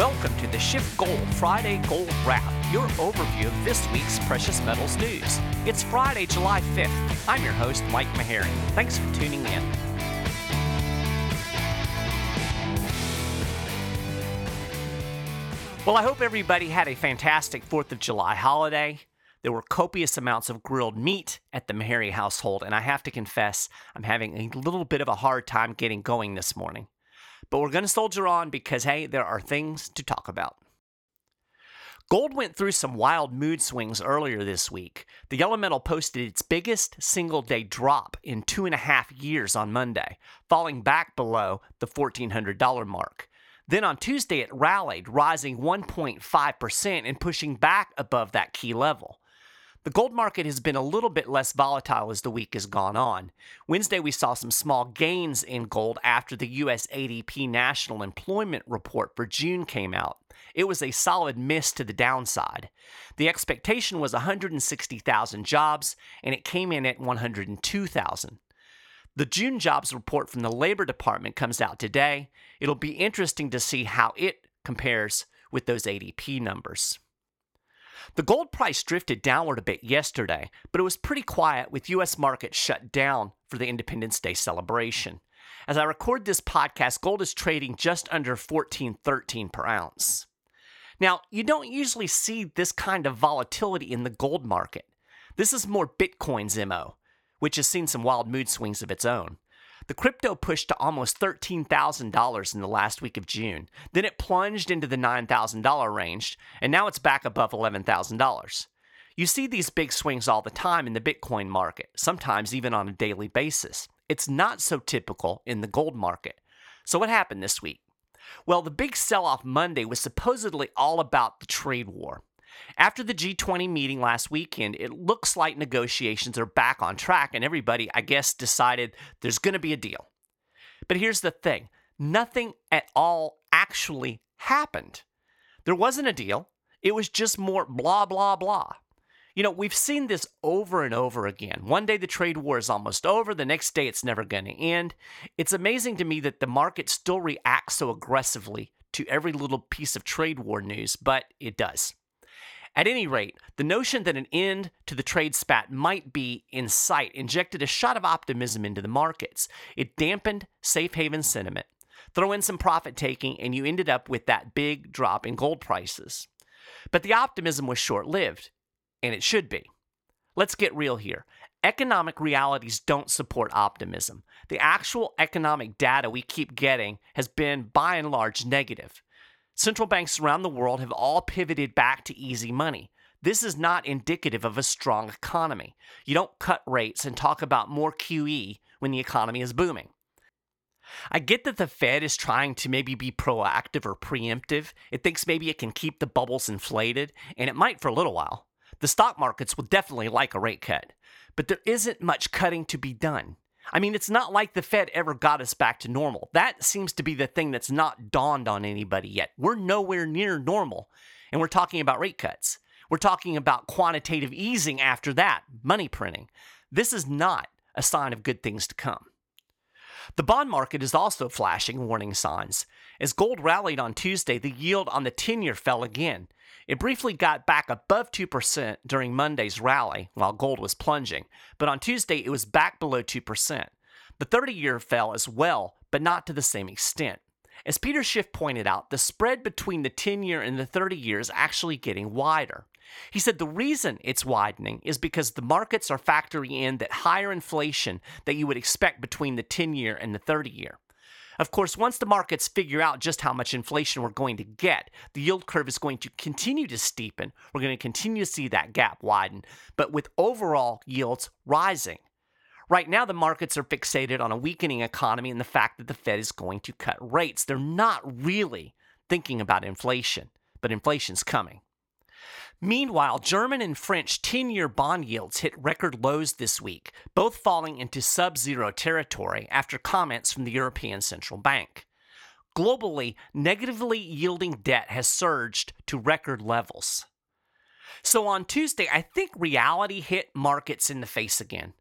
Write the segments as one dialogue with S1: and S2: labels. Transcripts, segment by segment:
S1: Welcome to the Schiff Gold Friday Gold Wrap, your overview of this week's precious metals news. It's Friday, July 5th. I'm your host, Mike Maharrey. Thanks for tuning in. Well, I hope everybody had a fantastic 4th of July holiday. There were copious amounts of grilled meat at the Maharrey household, and I have to confess, I'm having a little bit of a hard time getting going this morning. But we're going to soldier on because, hey, there are things to talk about. Gold went through some wild mood swings earlier this week. The yellow metal posted its biggest single day drop in two and a half years on Monday, falling back below the $1,400 mark. Then on Tuesday, it rallied, rising 1.5% and pushing back above that key level. The gold market has been a little bit less volatile as the week has gone on. Wednesday, we saw some small gains in gold after the U.S. ADP National Employment Report for June came out. It was a solid miss to the downside. The expectation was 160,000 jobs, and it came in at 102,000. The June jobs report from the Labor Department comes out today. It'll be interesting to see how it compares with those ADP numbers. The gold price drifted downward a bit yesterday, but it was pretty quiet with U.S. markets shut down for the Independence Day celebration. As I record this podcast, gold is trading just under 1413 per ounce. Now, you don't usually see this kind of volatility in the gold market. This is more Bitcoin's MO, which has seen some wild mood swings of its own. The crypto pushed to almost $13,000 in the last week of June. Then it plunged into the $9,000 range, and now it's back above $11,000. You see these big swings all the time in the Bitcoin market, sometimes even on a daily basis. It's not so typical in the gold market. So, what happened this week? Well, the big sell off Monday was supposedly all about the trade war. After the G20 meeting last weekend, it looks like negotiations are back on track, and everybody, I guess, decided there's going to be a deal. But here's the thing nothing at all actually happened. There wasn't a deal, it was just more blah, blah, blah. You know, we've seen this over and over again. One day the trade war is almost over, the next day it's never going to end. It's amazing to me that the market still reacts so aggressively to every little piece of trade war news, but it does. At any rate, the notion that an end to the trade spat might be in sight injected a shot of optimism into the markets. It dampened safe haven sentiment. Throw in some profit taking, and you ended up with that big drop in gold prices. But the optimism was short lived, and it should be. Let's get real here. Economic realities don't support optimism. The actual economic data we keep getting has been, by and large, negative. Central banks around the world have all pivoted back to easy money. This is not indicative of a strong economy. You don't cut rates and talk about more QE when the economy is booming. I get that the Fed is trying to maybe be proactive or preemptive. It thinks maybe it can keep the bubbles inflated, and it might for a little while. The stock markets will definitely like a rate cut, but there isn't much cutting to be done. I mean, it's not like the Fed ever got us back to normal. That seems to be the thing that's not dawned on anybody yet. We're nowhere near normal, and we're talking about rate cuts. We're talking about quantitative easing after that, money printing. This is not a sign of good things to come. The bond market is also flashing warning signs. As gold rallied on Tuesday, the yield on the 10 year fell again. It briefly got back above 2% during Monday's rally while gold was plunging, but on Tuesday it was back below 2%. The 30 year fell as well, but not to the same extent. As Peter Schiff pointed out, the spread between the 10 year and the 30 year is actually getting wider. He said the reason it's widening is because the markets are factoring in that higher inflation that you would expect between the 10 year and the 30 year. Of course, once the markets figure out just how much inflation we're going to get, the yield curve is going to continue to steepen. We're going to continue to see that gap widen, but with overall yields rising. Right now, the markets are fixated on a weakening economy and the fact that the Fed is going to cut rates. They're not really thinking about inflation, but inflation's coming. Meanwhile, German and French 10 year bond yields hit record lows this week, both falling into sub zero territory after comments from the European Central Bank. Globally, negatively yielding debt has surged to record levels. So on Tuesday, I think reality hit markets in the face again.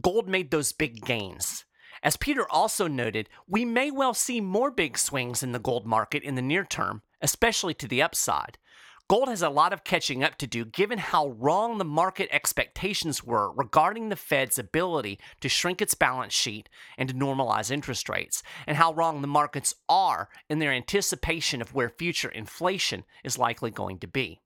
S1: Gold made those big gains. As Peter also noted, we may well see more big swings in the gold market in the near term, especially to the upside. Gold has a lot of catching up to do given how wrong the market expectations were regarding the Fed's ability to shrink its balance sheet and to normalize interest rates, and how wrong the markets are in their anticipation of where future inflation is likely going to be.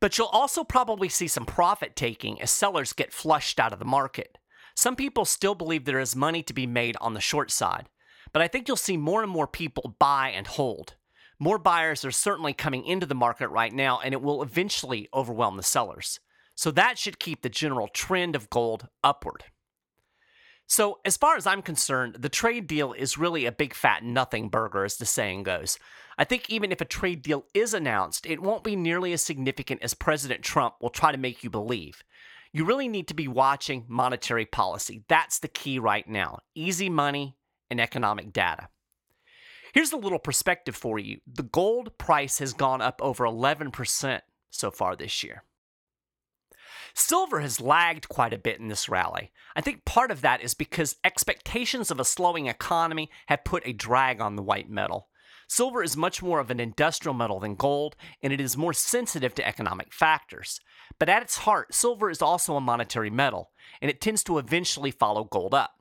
S1: But you'll also probably see some profit taking as sellers get flushed out of the market. Some people still believe there is money to be made on the short side, but I think you'll see more and more people buy and hold. More buyers are certainly coming into the market right now, and it will eventually overwhelm the sellers. So that should keep the general trend of gold upward. So, as far as I'm concerned, the trade deal is really a big fat nothing burger, as the saying goes. I think even if a trade deal is announced, it won't be nearly as significant as President Trump will try to make you believe. You really need to be watching monetary policy. That's the key right now easy money and economic data. Here's a little perspective for you the gold price has gone up over 11% so far this year. Silver has lagged quite a bit in this rally. I think part of that is because expectations of a slowing economy have put a drag on the white metal. Silver is much more of an industrial metal than gold, and it is more sensitive to economic factors. But at its heart, silver is also a monetary metal, and it tends to eventually follow gold up.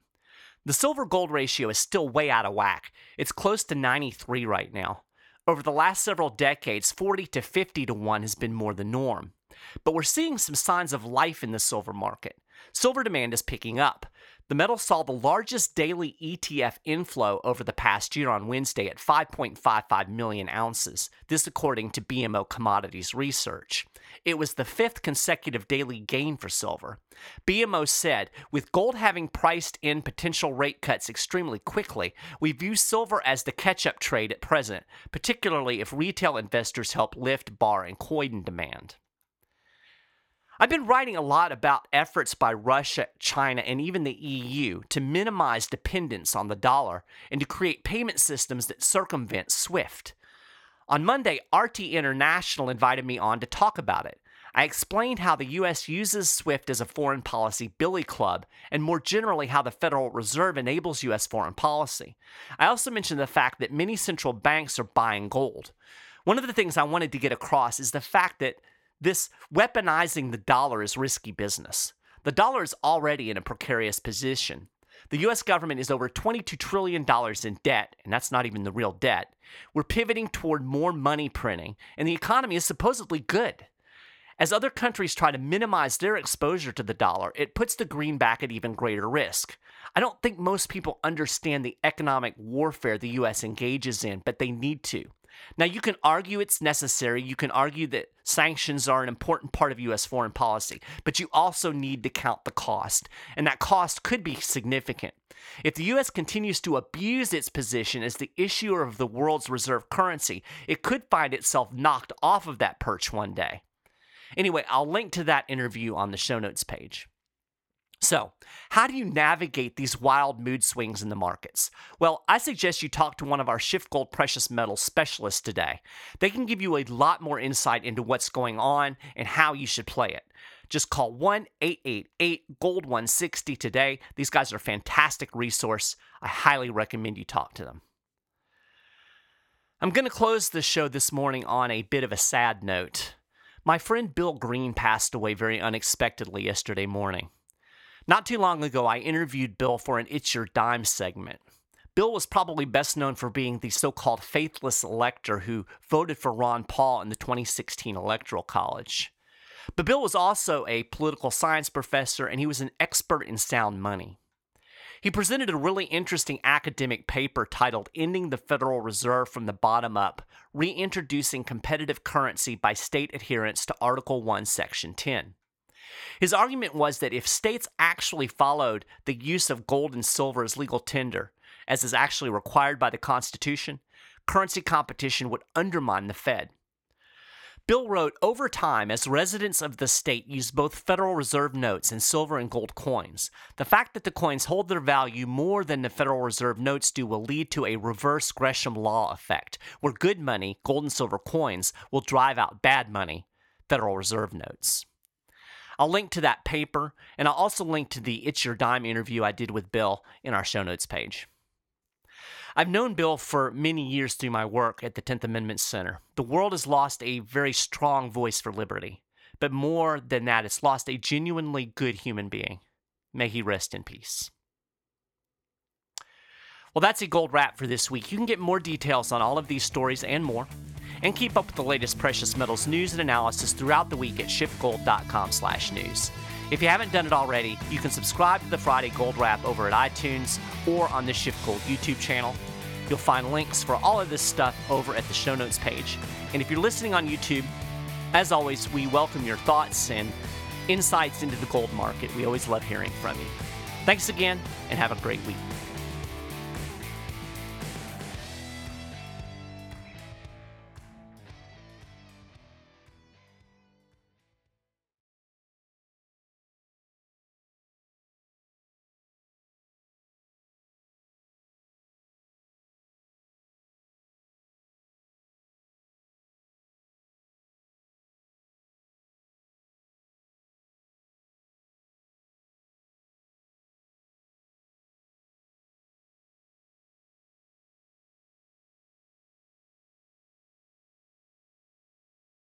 S1: The silver gold ratio is still way out of whack. It's close to 93 right now. Over the last several decades, 40 to 50 to 1 has been more the norm. But we're seeing some signs of life in the silver market. Silver demand is picking up. The metal saw the largest daily ETF inflow over the past year on Wednesday at 5.55 million ounces, this according to BMO Commodities Research. It was the fifth consecutive daily gain for silver. BMO said, with gold having priced in potential rate cuts extremely quickly, we view silver as the catch up trade at present, particularly if retail investors help lift bar and coin demand. I've been writing a lot about efforts by Russia, China, and even the EU to minimize dependence on the dollar and to create payment systems that circumvent SWIFT. On Monday, RT International invited me on to talk about it. I explained how the U.S. uses SWIFT as a foreign policy billy club, and more generally, how the Federal Reserve enables U.S. foreign policy. I also mentioned the fact that many central banks are buying gold. One of the things I wanted to get across is the fact that this weaponizing the dollar is risky business. The dollar is already in a precarious position. The US government is over $22 trillion in debt, and that's not even the real debt. We're pivoting toward more money printing, and the economy is supposedly good. As other countries try to minimize their exposure to the dollar, it puts the greenback at even greater risk. I don't think most people understand the economic warfare the US engages in, but they need to. Now, you can argue it's necessary. You can argue that sanctions are an important part of U.S. foreign policy, but you also need to count the cost, and that cost could be significant. If the U.S. continues to abuse its position as the issuer of the world's reserve currency, it could find itself knocked off of that perch one day. Anyway, I'll link to that interview on the show notes page. So, how do you navigate these wild mood swings in the markets? Well, I suggest you talk to one of our Schiff Gold precious metals specialists today. They can give you a lot more insight into what's going on and how you should play it. Just call 1 888 Gold 160 today. These guys are a fantastic resource. I highly recommend you talk to them. I'm going to close the show this morning on a bit of a sad note. My friend Bill Greene passed away very unexpectedly yesterday morning. Not too long ago, I interviewed Bill for an It's Your Dime segment. Bill was probably best known for being the so called faithless elector who voted for Ron Paul in the 2016 Electoral College. But Bill was also a political science professor and he was an expert in sound money. He presented a really interesting academic paper titled Ending the Federal Reserve from the Bottom Up Reintroducing Competitive Currency by State Adherence to Article 1, Section 10. His argument was that if states actually followed the use of gold and silver as legal tender, as is actually required by the Constitution, currency competition would undermine the Fed. Bill wrote Over time, as residents of the state use both Federal Reserve notes and silver and gold coins, the fact that the coins hold their value more than the Federal Reserve notes do will lead to a reverse Gresham law effect, where good money, gold and silver coins, will drive out bad money, Federal Reserve notes. I'll link to that paper, and I'll also link to the It's Your Dime interview I did with Bill in our show notes page. I've known Bill for many years through my work at the 10th Amendment Center. The world has lost a very strong voice for liberty, but more than that, it's lost a genuinely good human being. May he rest in peace. Well, that's a gold wrap for this week. You can get more details on all of these stories and more, and keep up with the latest precious metals news and analysis throughout the week at schiffgold.com/news. If you haven't done it already, you can subscribe to the Friday Gold Wrap over at iTunes or on the Schiff Gold YouTube channel. You'll find links for all of this stuff over at the show notes page. And if you're listening on YouTube, as always, we welcome your thoughts and insights into the gold market. We always love hearing from you. Thanks again, and have a great week.